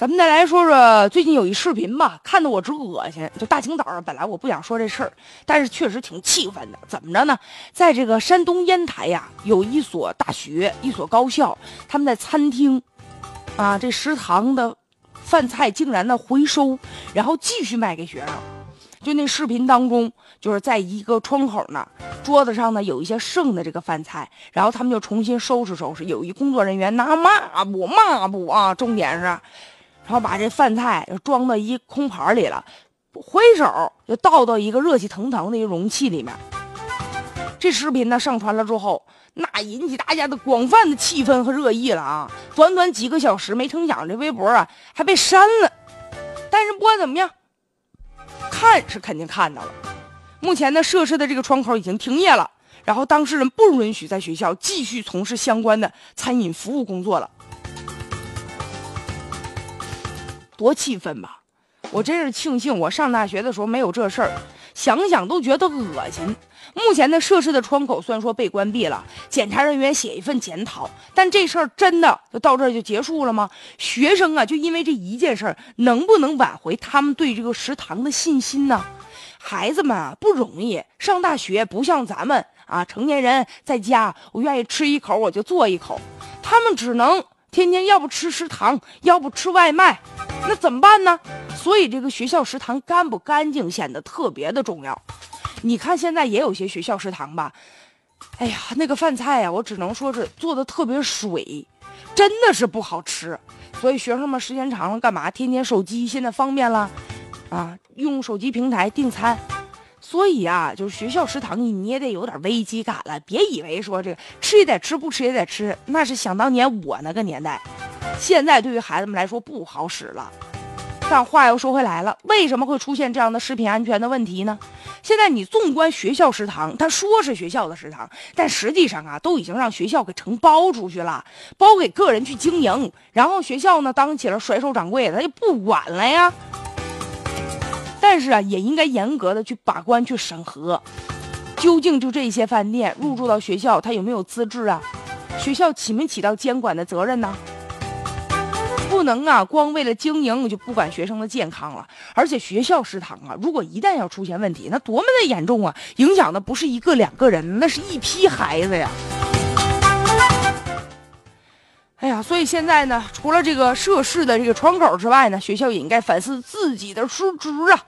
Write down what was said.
咱们再来说说最近有一视频吧，看得我直恶心。就大清早上，本来我不想说这事儿，但是确实挺气愤的。怎么着呢？在这个山东烟台呀，有一所大学，一所高校，他们在餐厅，啊，这食堂的饭菜竟然呢回收，然后继续卖给学生。就那视频当中，就是在一个窗口呢，桌子上呢有一些剩的这个饭菜，然后他们就重新收拾收拾。有一工作人员拿抹布抹布啊，重点是。然后把这饭菜装到一空盘里了，回手就倒到一个热气腾腾的一个容器里面。这视频呢上传了之后，那引起大家的广泛的气愤和热议了啊！短短几个小时，没成想这微博啊还被删了。但是不管怎么样，看是肯定看到了。目前呢，设施的这个窗口已经停业了，然后当事人不允许在学校继续从事相关的餐饮服务工作了。多气愤吧！我真是庆幸我上大学的时候没有这事儿，想想都觉得恶心。目前的设施的窗口虽然说被关闭了，检查人员写一份检讨，但这事儿真的就到这儿就结束了吗？学生啊，就因为这一件事儿，能不能挽回他们对这个食堂的信心呢？孩子们啊，不容易，上大学不像咱们啊，成年人在家，我愿意吃一口我就做一口，他们只能天天要不吃食堂，要不吃外卖。那怎么办呢？所以这个学校食堂干不干净显得特别的重要。你看现在也有些学校食堂吧，哎呀，那个饭菜呀，我只能说是做的特别水，真的是不好吃。所以学生们时间长了干嘛？天天手机现在方便了，啊，用手机平台订餐。所以啊，就是学校食堂你你也得有点危机感了，别以为说这个吃也得吃，不吃也得吃，那是想当年我那个年代。现在对于孩子们来说不好使了，但话又说回来了，为什么会出现这样的食品安全的问题呢？现在你纵观学校食堂，他说是学校的食堂，但实际上啊，都已经让学校给承包出去了，包给个人去经营，然后学校呢当起了甩手掌柜，他就不管了呀。但是啊，也应该严格的去把关去审核，究竟就这些饭店入驻到学校，他有没有资质啊？学校起没起到监管的责任呢？不能啊，光为了经营就不管学生的健康了。而且学校食堂啊，如果一旦要出现问题，那多么的严重啊！影响的不是一个两个人，那是一批孩子呀。所以现在呢，除了这个涉事的这个窗口之外呢，学校也应该反思自己的失职啊。